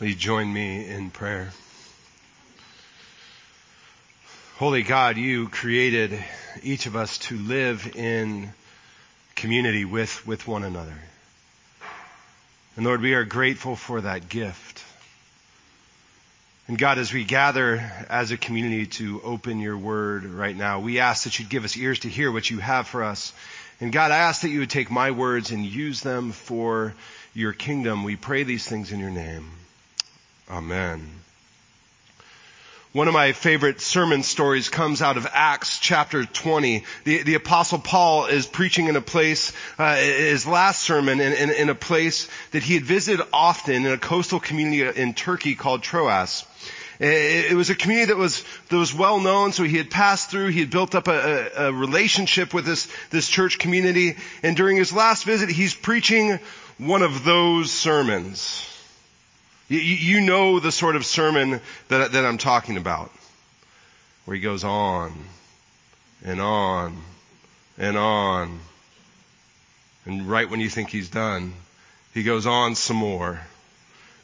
Will you join me in prayer? Holy God, you created each of us to live in community with, with one another. And Lord, we are grateful for that gift. And God, as we gather as a community to open your word right now, we ask that you'd give us ears to hear what you have for us. And God, I ask that you would take my words and use them for your kingdom. We pray these things in your name. Amen. One of my favorite sermon stories comes out of Acts chapter 20. The, the apostle Paul is preaching in a place, uh, his last sermon in, in, in, a place that he had visited often in a coastal community in Turkey called Troas. It, was a community that was, that was well known, so he had passed through, he had built up a, a, a relationship with this, this church community, and during his last visit, he's preaching one of those sermons. You, you know the sort of sermon that, that I'm talking about, where he goes on and on and on. And right when you think he's done, he goes on some more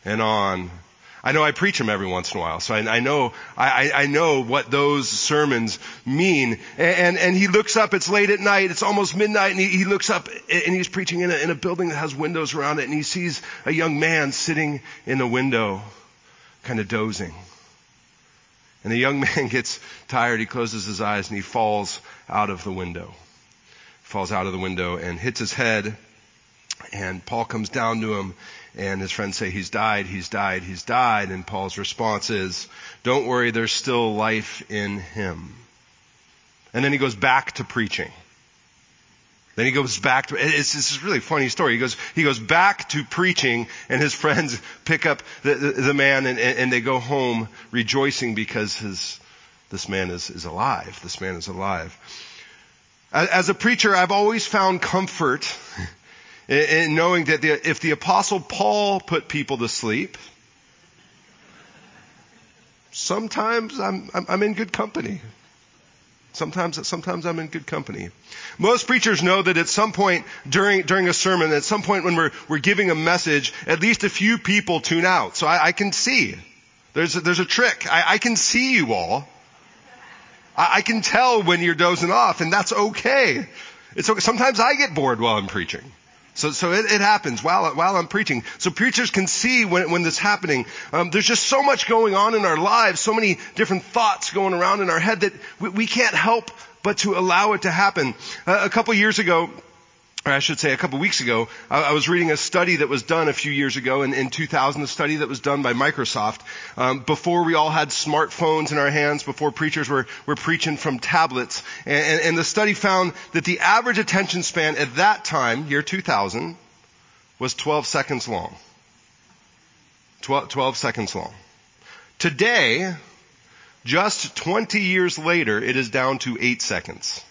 and on I know I preach them every once in a while, so I, I know I, I, know what those sermons mean. And, and he looks up. It's late at night. It's almost midnight, and he, he looks up and he's preaching in a, in a building that has windows around it, and he sees a young man sitting in the window, kind of dozing. And the young man gets tired. He closes his eyes and he falls out of the window. Falls out of the window and hits his head. And Paul comes down to him and his friends say, he's died, he's died, he's died. And Paul's response is, don't worry, there's still life in him. And then he goes back to preaching. Then he goes back to, it's, this is really funny story. He goes, he goes back to preaching and his friends pick up the, the, the man and, and they go home rejoicing because his, this man is, is alive. This man is alive. As a preacher, I've always found comfort in knowing that the, if the apostle Paul put people to sleep, sometimes I'm, I'm, I'm in good company. Sometimes, sometimes I'm in good company. Most preachers know that at some point during, during a sermon, at some point when we're, we're giving a message, at least a few people tune out. So I, I can see. There's a, there's a trick. I, I can see you all. I, I can tell when you're dozing off and that's okay. It's okay. Sometimes I get bored while I'm preaching. So, so it, it, happens while, while I'm preaching. So preachers can see when, when this is happening. Um, there's just so much going on in our lives, so many different thoughts going around in our head that we, we can't help but to allow it to happen. Uh, a couple years ago, or I should say a couple weeks ago, I, was reading a study that was done a few years ago in, in 2000, a study that was done by Microsoft, um, before we all had smartphones in our hands, before preachers were, were preaching from tablets. And, and, the study found that the average attention span at that time, year 2000, was 12 seconds long. 12, 12 seconds long. Today, just 20 years later, it is down to 8 seconds.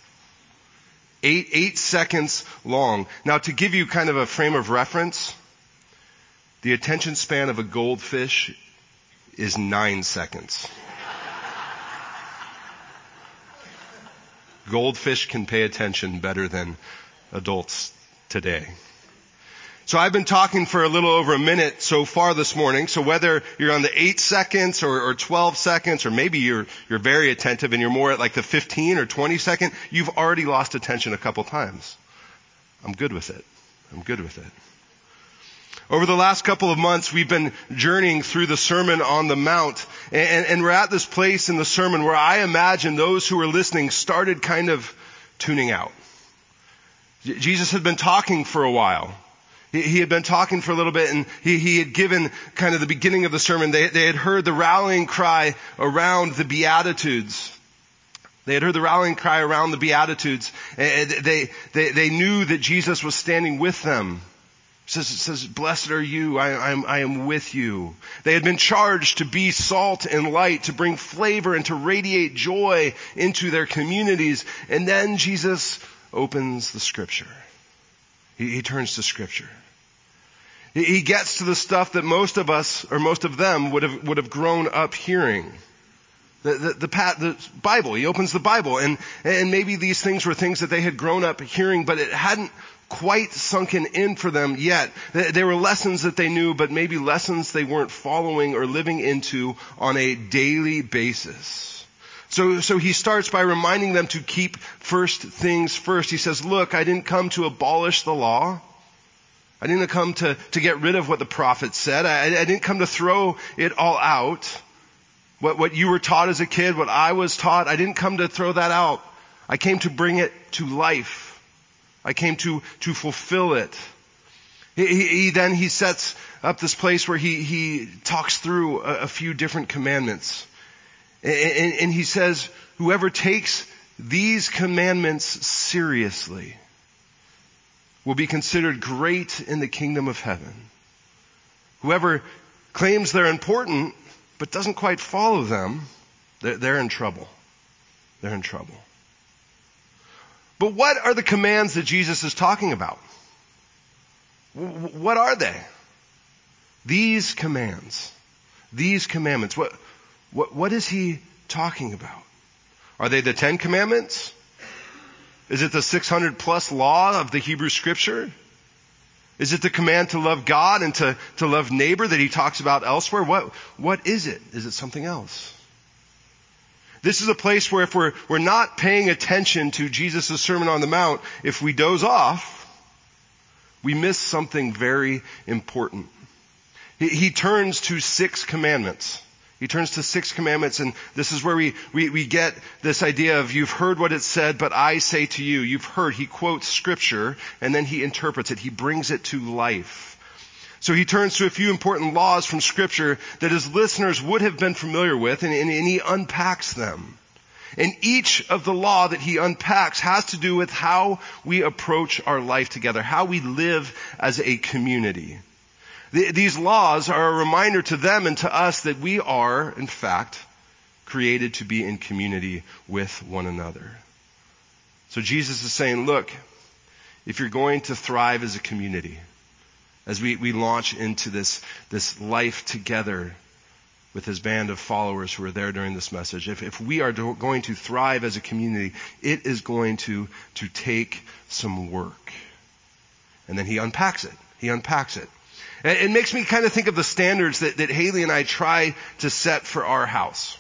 Eight, eight seconds long. Now to give you kind of a frame of reference, the attention span of a goldfish is nine seconds. Goldfish can pay attention better than adults today. So I've been talking for a little over a minute so far this morning. So whether you're on the 8 seconds or, or 12 seconds, or maybe you're, you're very attentive and you're more at like the 15 or 20 second, you've already lost attention a couple times. I'm good with it. I'm good with it. Over the last couple of months, we've been journeying through the Sermon on the Mount, and, and, we're at this place in the sermon where I imagine those who were listening started kind of tuning out. Jesus had been talking for a while. He, had been talking for a little bit and he, he had given kind of the beginning of the sermon. They, they had heard the rallying cry around the Beatitudes. They had heard the rallying cry around the Beatitudes. They, they, they knew that Jesus was standing with them. It says, it says, blessed are you, I, I, am, I am with you. They had been charged to be salt and light, to bring flavor and to radiate joy into their communities. And then Jesus opens the scripture. He, he turns to scripture. He, he gets to the stuff that most of us, or most of them, would have, would have grown up hearing. The, the, the, the, Bible. He opens the Bible and, and maybe these things were things that they had grown up hearing, but it hadn't quite sunken in for them yet. They were lessons that they knew, but maybe lessons they weren't following or living into on a daily basis. So, so he starts by reminding them to keep first things first. He says, look, I didn't come to abolish the law. I didn't come to, to get rid of what the prophet said. I, I didn't come to throw it all out. What, what you were taught as a kid, what I was taught, I didn't come to throw that out. I came to bring it to life. I came to, to fulfill it. He, he, then he sets up this place where he, he talks through a, a few different commandments. And, and, he says, whoever takes these commandments seriously will be considered great in the kingdom of heaven. Whoever claims they're important but doesn't quite follow them, they're, they're in trouble. They're in trouble. But what are the commands that Jesus is talking about? What are they? These commands. These commandments. What, what, what is he talking about? Are they the Ten Commandments? Is it the 600 plus law of the Hebrew scripture? Is it the command to love God and to, to love neighbor that he talks about elsewhere? What, what is it? Is it something else? This is a place where if we're, we're not paying attention to Jesus' Sermon on the Mount, if we doze off, we miss something very important. He, he turns to six commandments. He turns to six commandments and this is where we, we, we get this idea of you've heard what it said, but I say to you. You've heard. He quotes scripture and then he interprets it. He brings it to life. So he turns to a few important laws from scripture that his listeners would have been familiar with and, and, and he unpacks them. And each of the law that he unpacks has to do with how we approach our life together, how we live as a community. These laws are a reminder to them and to us that we are, in fact, created to be in community with one another. So Jesus is saying, look, if you're going to thrive as a community, as we, we launch into this, this life together with his band of followers who are there during this message, if, if we are do, going to thrive as a community, it is going to, to take some work. And then he unpacks it. He unpacks it. It makes me kind of think of the standards that, that Haley and I try to set for our house.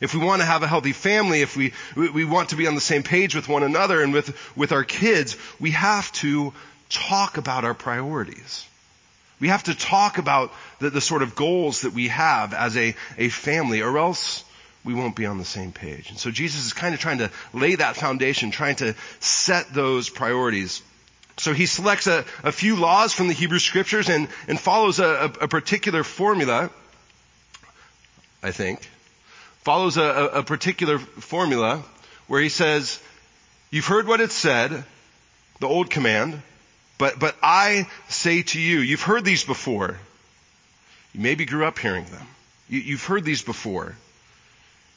If we want to have a healthy family, if we, we want to be on the same page with one another and with, with our kids, we have to talk about our priorities. We have to talk about the, the sort of goals that we have as a, a family or else we won't be on the same page. And so Jesus is kind of trying to lay that foundation, trying to set those priorities. So he selects a, a few laws from the Hebrew scriptures and, and follows a, a, particular formula, I think, follows a, a particular formula where he says, you've heard what it said, the old command, but, but I say to you, you've heard these before. You maybe grew up hearing them. You, you've heard these before.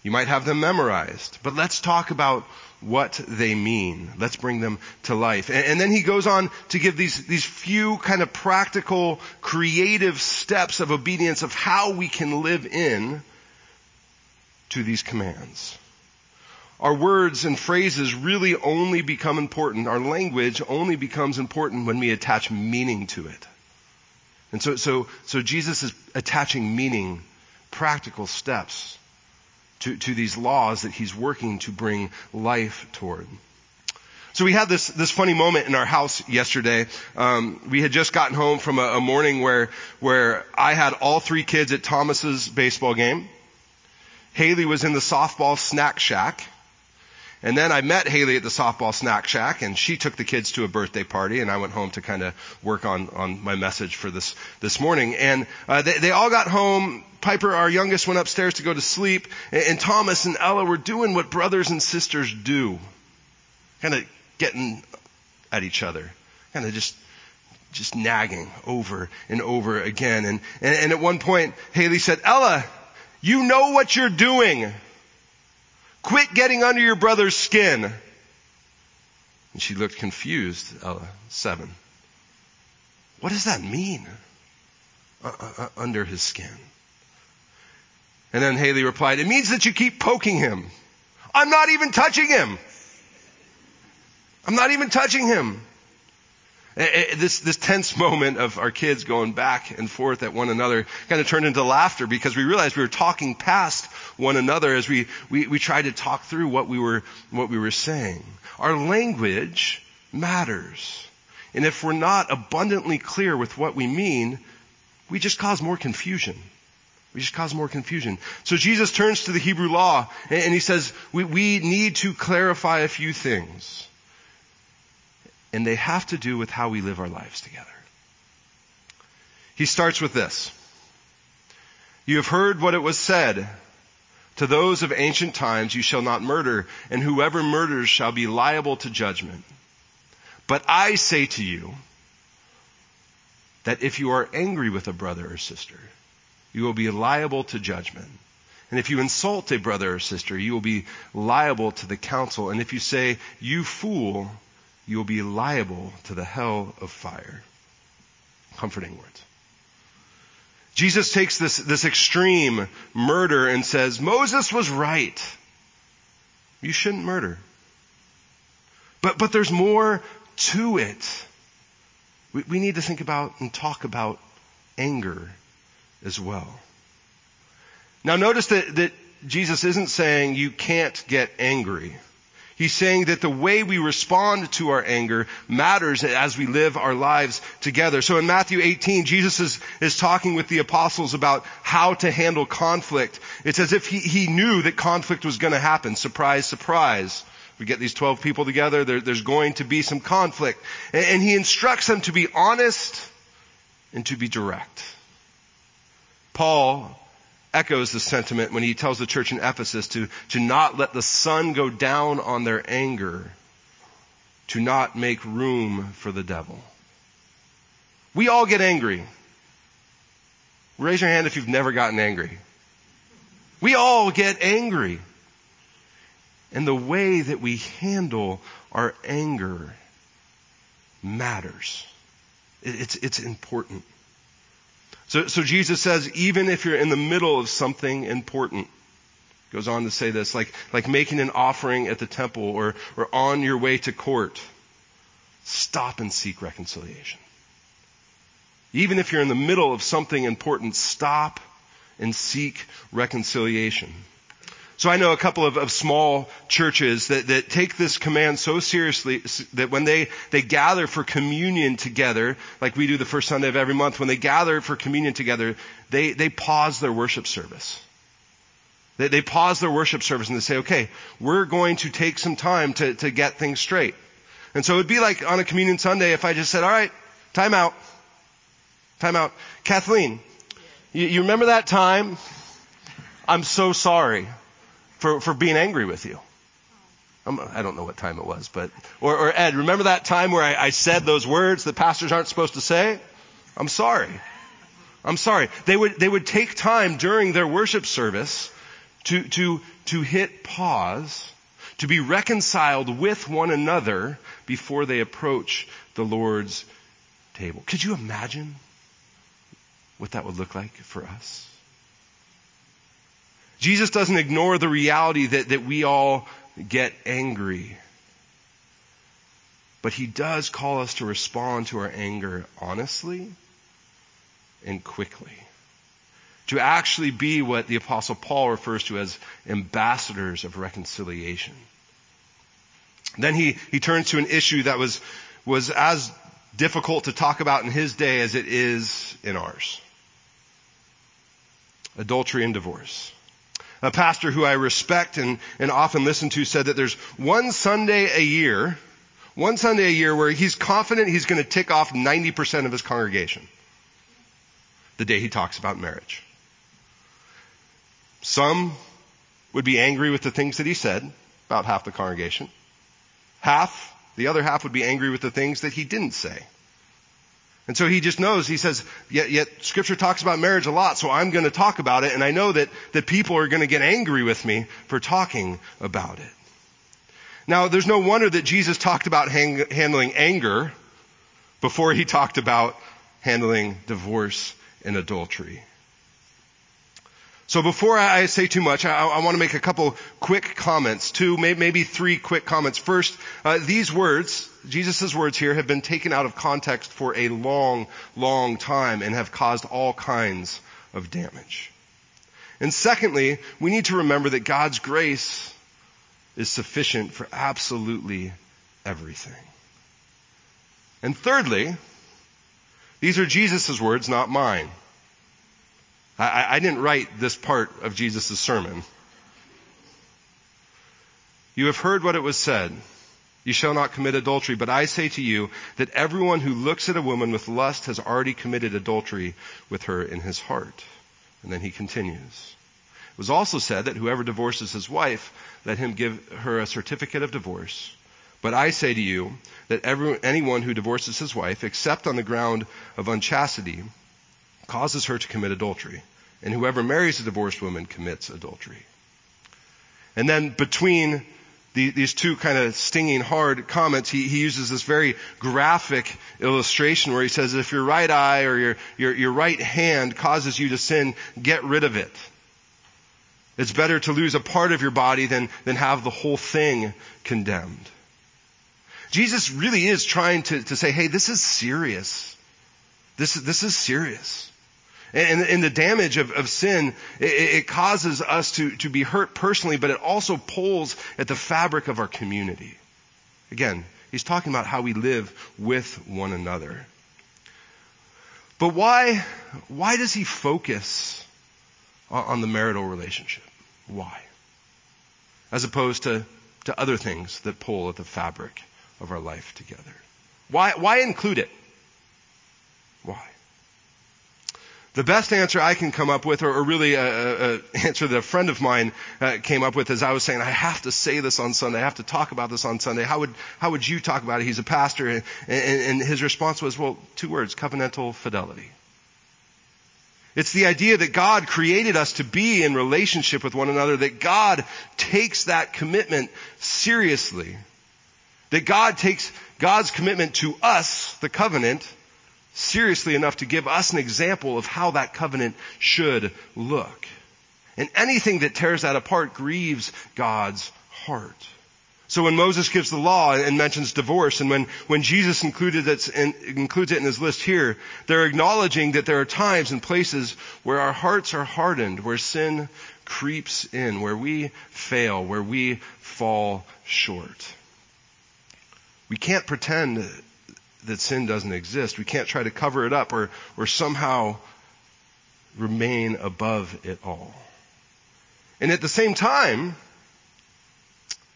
You might have them memorized, but let's talk about what they mean. Let's bring them to life. And, and, then he goes on to give these, these few kind of practical, creative steps of obedience of how we can live in to these commands. Our words and phrases really only become important. Our language only becomes important when we attach meaning to it. And so, so, so Jesus is attaching meaning, practical steps to, to these laws that he's working to bring life toward. So we had this this funny moment in our house yesterday. Um, we had just gotten home from a, a morning where where I had all three kids at Thomas's baseball game. Haley was in the softball snack shack. And then I met Haley at the softball snack shack and she took the kids to a birthday party and I went home to kind of work on, on my message for this, this morning. And, uh, they, they all got home. Piper, our youngest, went upstairs to go to sleep and, and Thomas and Ella were doing what brothers and sisters do. Kind of getting at each other. Kind of just just nagging over and over again. And, and, and, at one point, Haley said, Ella, you know what you're doing. Quit getting under your brother's skin. And she looked confused, Ella, seven. What does that mean? Uh, uh, uh, under his skin. And then Haley replied, it means that you keep poking him. I'm not even touching him. I'm not even touching him. Eh, eh, this, this tense moment of our kids going back and forth at one another kind of turned into laughter because we realized we were talking past one another as we, we, we tried to talk through what we were, what we were saying. Our language matters. And if we're not abundantly clear with what we mean, we just cause more confusion. We just cause more confusion. So Jesus turns to the Hebrew law and he says, we, we need to clarify a few things. And they have to do with how we live our lives together. He starts with this. You have heard what it was said to those of ancient times, you shall not murder, and whoever murders shall be liable to judgment. But I say to you that if you are angry with a brother or sister, you will be liable to judgment. And if you insult a brother or sister, you will be liable to the council. And if you say, you fool, you will be liable to the hell of fire. Comforting words. Jesus takes this, this extreme murder and says, Moses was right. You shouldn't murder. But, but there's more to it. We, we need to think about and talk about anger as well. Now notice that, that Jesus isn't saying you can't get angry. He's saying that the way we respond to our anger matters as we live our lives together. So in Matthew 18, Jesus is, is talking with the apostles about how to handle conflict. It's as if he, he knew that conflict was going to happen. Surprise, surprise. We get these 12 people together, there, there's going to be some conflict. And, and he instructs them to be honest and to be direct. Paul echoes the sentiment when he tells the church in Ephesus to, to not let the sun go down on their anger, to not make room for the devil. We all get angry. Raise your hand if you've never gotten angry. We all get angry. And the way that we handle our anger matters. It's, it's important. So, so Jesus says, even if you're in the middle of something important, goes on to say this, like, like making an offering at the temple or, or on your way to court, stop and seek reconciliation. Even if you're in the middle of something important, stop and seek reconciliation. So I know a couple of, of small churches that, that take this command so seriously that when they, they gather for communion together, like we do the first Sunday of every month, when they gather for communion together, they, they pause their worship service. They, they pause their worship service and they say, okay, we're going to take some time to, to get things straight. And so it would be like on a communion Sunday if I just said, all right, time out. Time out. Kathleen, you, you remember that time? I'm so sorry for, for being angry with you. I'm, I do not know what time it was, but, or, or Ed, remember that time where I, I said those words that pastors aren't supposed to say? I'm sorry. I'm sorry. They would, they would take time during their worship service to, to, to hit pause, to be reconciled with one another before they approach the Lord's table. Could you imagine what that would look like for us? Jesus doesn't ignore the reality that, that we all get angry. But he does call us to respond to our anger honestly and quickly. To actually be what the apostle Paul refers to as ambassadors of reconciliation. Then he, he turns to an issue that was, was as difficult to talk about in his day as it is in ours. Adultery and divorce a pastor who I respect and, and often listen to said that there's one Sunday a year, one Sunday a year where he's confident he's going to tick off 90% of his congregation. The day he talks about marriage. Some would be angry with the things that he said, about half the congregation. Half, the other half would be angry with the things that he didn't say. And so he just knows, he says, yet, yet scripture talks about marriage a lot, so I'm going to talk about it, and I know that, that people are going to get angry with me for talking about it. Now, there's no wonder that Jesus talked about hang, handling anger before he talked about handling divorce and adultery. So before I say too much, I, I want to make a couple quick comments. Two, maybe three quick comments. First, uh, these words, Jesus' words here, have been taken out of context for a long, long time and have caused all kinds of damage. And secondly, we need to remember that God's grace is sufficient for absolutely everything. And thirdly, these are Jesus' words, not mine. I, I didn't write this part of Jesus' sermon. You have heard what it was said. You shall not commit adultery, but I say to you that everyone who looks at a woman with lust has already committed adultery with her in his heart. And then he continues. It was also said that whoever divorces his wife, let him give her a certificate of divorce. But I say to you that every, anyone who divorces his wife, except on the ground of unchastity, causes her to commit adultery. And whoever marries a divorced woman commits adultery. And then between the, these two kind of stinging hard comments, he, he, uses this very graphic illustration where he says, if your right eye or your, your, your right hand causes you to sin, get rid of it. It's better to lose a part of your body than, than have the whole thing condemned. Jesus really is trying to, to say, hey, this is serious. This, this is serious. And, and the damage of, of sin, it, it causes us to, to be hurt personally, but it also pulls at the fabric of our community. Again, he's talking about how we live with one another. But why, why does he focus on, the marital relationship? Why? As opposed to, to other things that pull at the fabric of our life together. Why, why include it? Why? The best answer I can come up with, or, or really an answer that a friend of mine uh, came up with, is I was saying, I have to say this on Sunday. I have to talk about this on Sunday. How would how would you talk about it? He's a pastor, and, and, and his response was, well, two words: covenantal fidelity. It's the idea that God created us to be in relationship with one another, that God takes that commitment seriously. That God takes God's commitment to us, the covenant, seriously enough to give us an example of how that covenant should look. And anything that tears that apart grieves God's heart. So when Moses gives the law and mentions divorce, and when, when Jesus included it in, includes it in his list here, they're acknowledging that there are times and places where our hearts are hardened, where sin creeps in, where we fail, where we fall short. We can't pretend that sin doesn't exist. We can't try to cover it up or, or somehow remain above it all. And at the same time,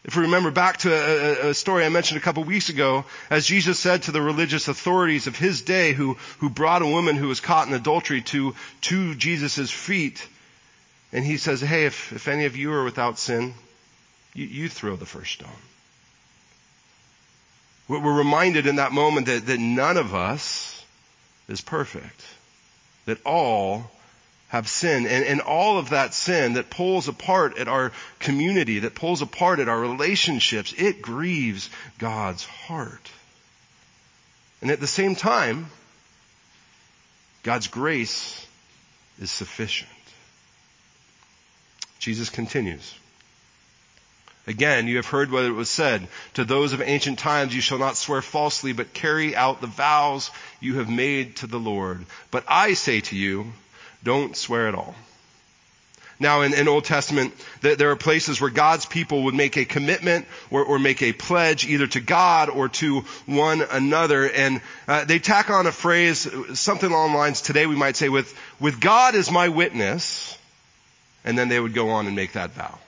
if we remember back to a, a, story I mentioned a couple weeks ago, as Jesus said to the religious authorities of his day who, who brought a woman who was caught in adultery to, to Jesus' feet, and he says, hey, if, if any of you are without sin, you, you throw the first stone. We're reminded in that moment that, that none of us is perfect. That all have sin. And, and all of that sin that pulls apart at our community, that pulls apart at our relationships, it grieves God's heart. And at the same time, God's grace is sufficient. Jesus continues. Again, you have heard what it was said. To those of ancient times, you shall not swear falsely, but carry out the vows you have made to the Lord. But I say to you, don't swear at all. Now, in, in Old Testament, there are places where God's people would make a commitment or, or make a pledge either to God or to one another, and uh, they tack on a phrase, something along the lines today we might say, with "with God as my witness," and then they would go on and make that vow.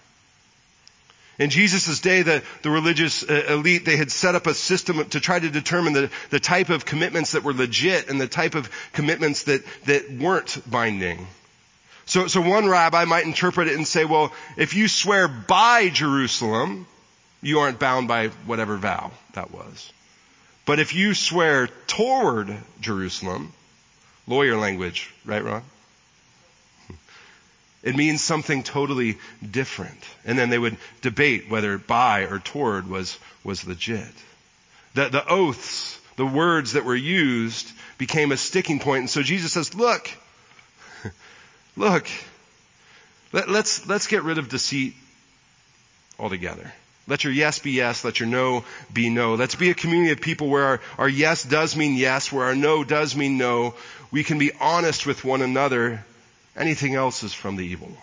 In Jesus' day, the, the religious uh, elite, they had set up a system to try to determine the, the type of commitments that were legit and the type of commitments that, that weren't binding. So, so one rabbi might interpret it and say, well, if you swear by Jerusalem, you aren't bound by whatever vow that was. But if you swear toward Jerusalem, lawyer language, right, Ron? It means something totally different. And then they would debate whether by or toward was, was legit. The, the oaths, the words that were used became a sticking point. And so Jesus says, look, look, Let, let's, let's get rid of deceit altogether. Let your yes be yes. Let your no be no. Let's be a community of people where our, our yes does mean yes, where our no does mean no. We can be honest with one another. Anything else is from the evil one.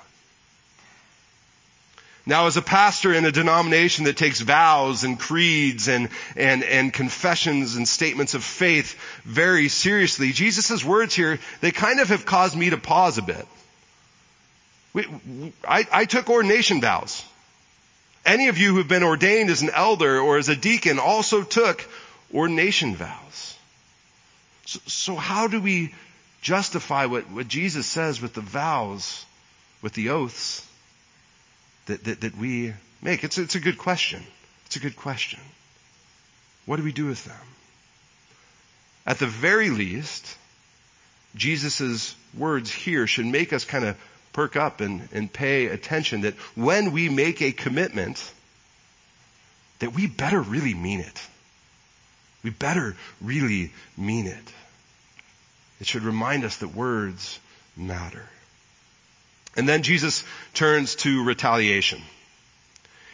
Now as a pastor in a denomination that takes vows and creeds and, and, and confessions and statements of faith very seriously, Jesus' words here, they kind of have caused me to pause a bit. We, I, I took ordination vows. Any of you who've been ordained as an elder or as a deacon also took ordination vows. So, so how do we justify what, what Jesus says with the vows, with the oaths that, that, that we make? It's, it's a good question. It's a good question. What do we do with them? At the very least, Jesus' words here should make us kind of perk up and, and pay attention that when we make a commitment, that we better really mean it. We better really mean it. It should remind us that words matter. And then Jesus turns to retaliation.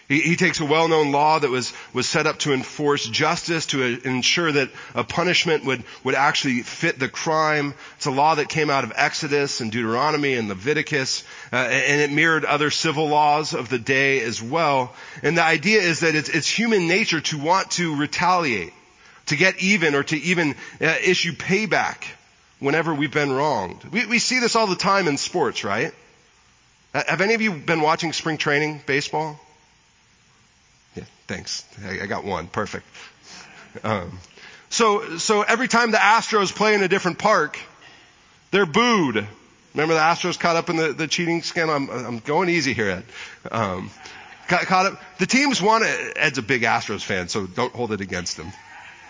He, he, takes a well-known law that was, was set up to enforce justice, to ensure that a punishment would, would actually fit the crime. It's a law that came out of Exodus and Deuteronomy and Leviticus, uh, and it mirrored other civil laws of the day as well. And the idea is that it's, it's human nature to want to retaliate, to get even, or to even uh, issue payback whenever we've been wronged. We, we see this all the time in sports, right? Have any of you been watching spring training baseball? Yeah, thanks. I, got one. Perfect. Um, so, so every time the Astros play in a different park, they're booed. Remember the Astros caught up in the, the cheating scandal? I'm, I'm going easy here, Ed. Um, got caught up. The teams want. Ed's a big Astros fan, so don't hold it against him.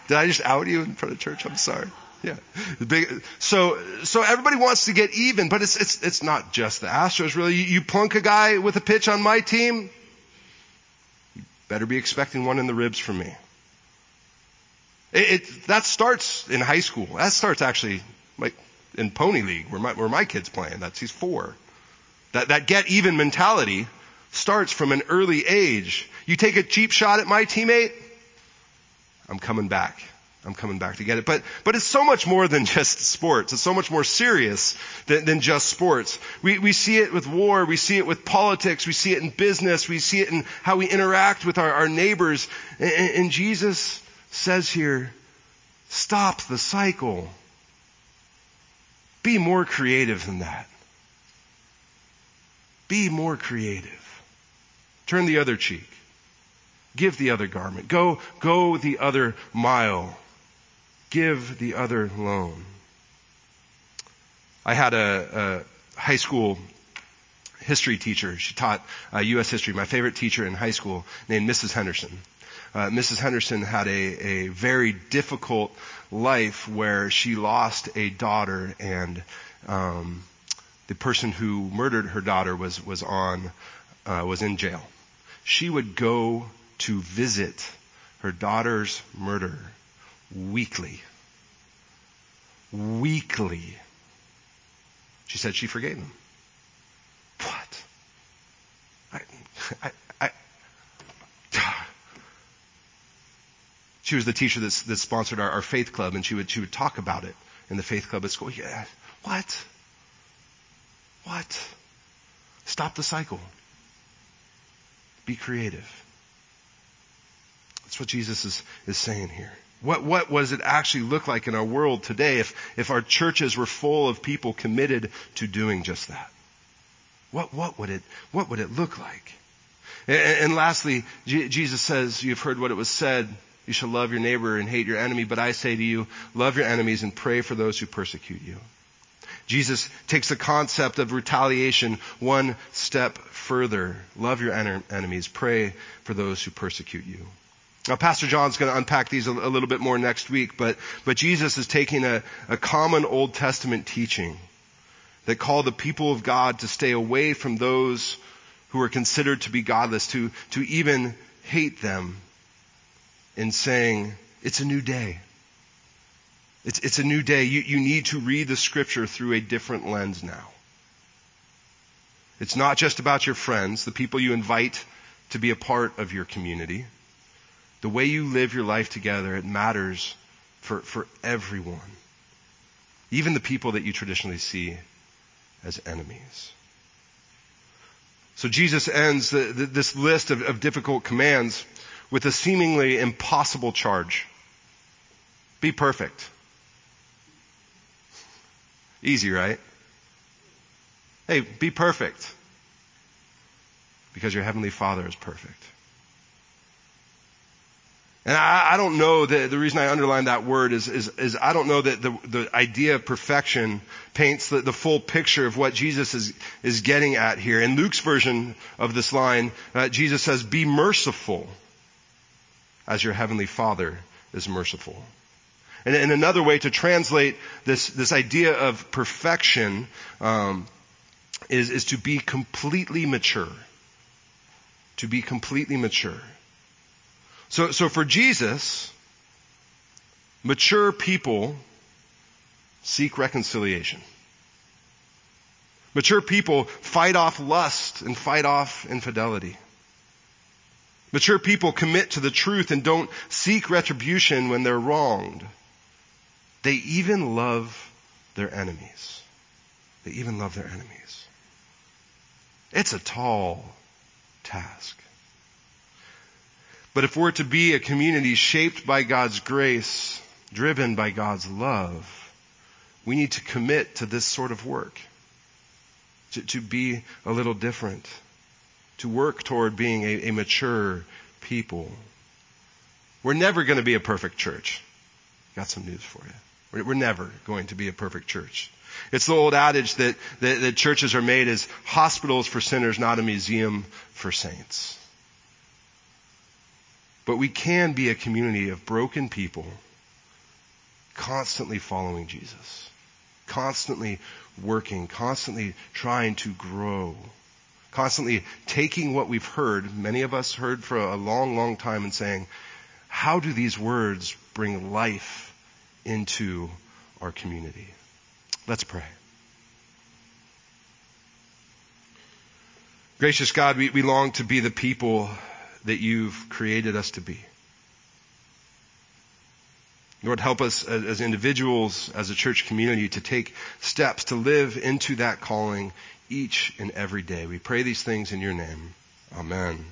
Did I just out you in front of church? I'm sorry. Yeah. So, so everybody wants to get even, but it's, it's, it's not just the Astros really. You, you plunk a guy with a pitch on my team, you Better be expecting one in the ribs from me. It, it, that starts in high school. That starts actually like in Pony League where my, where my kid's playing. That's, he's four. That, that get even mentality starts from an early age. You take a cheap shot at my teammate, I'm coming back. I'm coming back to get it. But, but it's so much more than just sports. It's so much more serious than, than just sports. We, we see it with war. We see it with politics. We see it in business. We see it in how we interact with our, our neighbors. And, and Jesus says here, stop the cycle. Be more creative than that. Be more creative. Turn the other cheek. Give the other garment. Go, go the other mile give the other loan. I had a, a high school history teacher. She taught uh, U.S. history. My favorite teacher in high school, named Mrs. Henderson. Uh, Mrs. Henderson had a, a very difficult life where she lost a daughter, and um, the person who murdered her daughter was was on uh, was in jail. She would go to visit her daughter's murderer weekly. Weekly. She said she forgave him. What? I, I, I, she was the teacher that, that sponsored our, our faith club, and she would she would talk about it in the faith club at school. Yeah, what? What? Stop the cycle. Be creative. That's what Jesus is, is saying here. What, what does it actually look like in our world today if, if our churches were full of people committed to doing just that? What, what would it, what would it look like? And, and lastly, Jesus says, you've heard what it was said, you shall love your neighbor and hate your enemy, but I say to you, love your enemies and pray for those who persecute you. Jesus takes the concept of retaliation one step further. Love your en- enemies. Pray for those who persecute you. Now, Pastor John's going to unpack these a, a, little bit more next week, but, but Jesus is taking a, a common Old Testament teaching that called the people of God to stay away from those who are considered to be godless, to, to even hate them in saying, it's a new day. It's, it's a new day. You, you need to read the scripture through a different lens now. It's not just about your friends, the people you invite to be a part of your community. The way you live your life together, it matters for, for everyone. Even the people that you traditionally see as enemies. So Jesus ends the, the, this list of, of difficult commands with a seemingly impossible charge. Be perfect. Easy, right? Hey, be perfect. Because your Heavenly Father is perfect. And I, I don't know that the reason I underline that word is, is, is I don't know that the, the idea of perfection paints the, the full picture of what Jesus is, is getting at here. In Luke's version of this line, uh, Jesus says, be merciful as your heavenly Father is merciful. And, and another way to translate this, this idea of perfection um, is, is to be completely mature. To be completely mature. So, so for Jesus, mature people seek reconciliation. Mature people fight off lust and fight off infidelity. Mature people commit to the truth and don't seek retribution when they're wronged. They even love their enemies. They even love their enemies. It's a tall task. But if we're to be a community shaped by God's grace, driven by God's love, we need to commit to this sort of work. To, to be a little different. To work toward being a, a mature people. We're never going to be a perfect church. Got some news for you. We're, we're never going to be a perfect church. It's the old adage that, that, that churches are made as hospitals for sinners, not a museum for saints. But we can be a community of broken people constantly following Jesus, constantly working, constantly trying to grow, constantly taking what we've heard, many of us heard for a long, long time and saying, how do these words bring life into our community? Let's pray. Gracious God, we, we long to be the people that you've created us to be. Lord, help us as individuals, as a church community, to take steps to live into that calling each and every day. We pray these things in your name. Amen.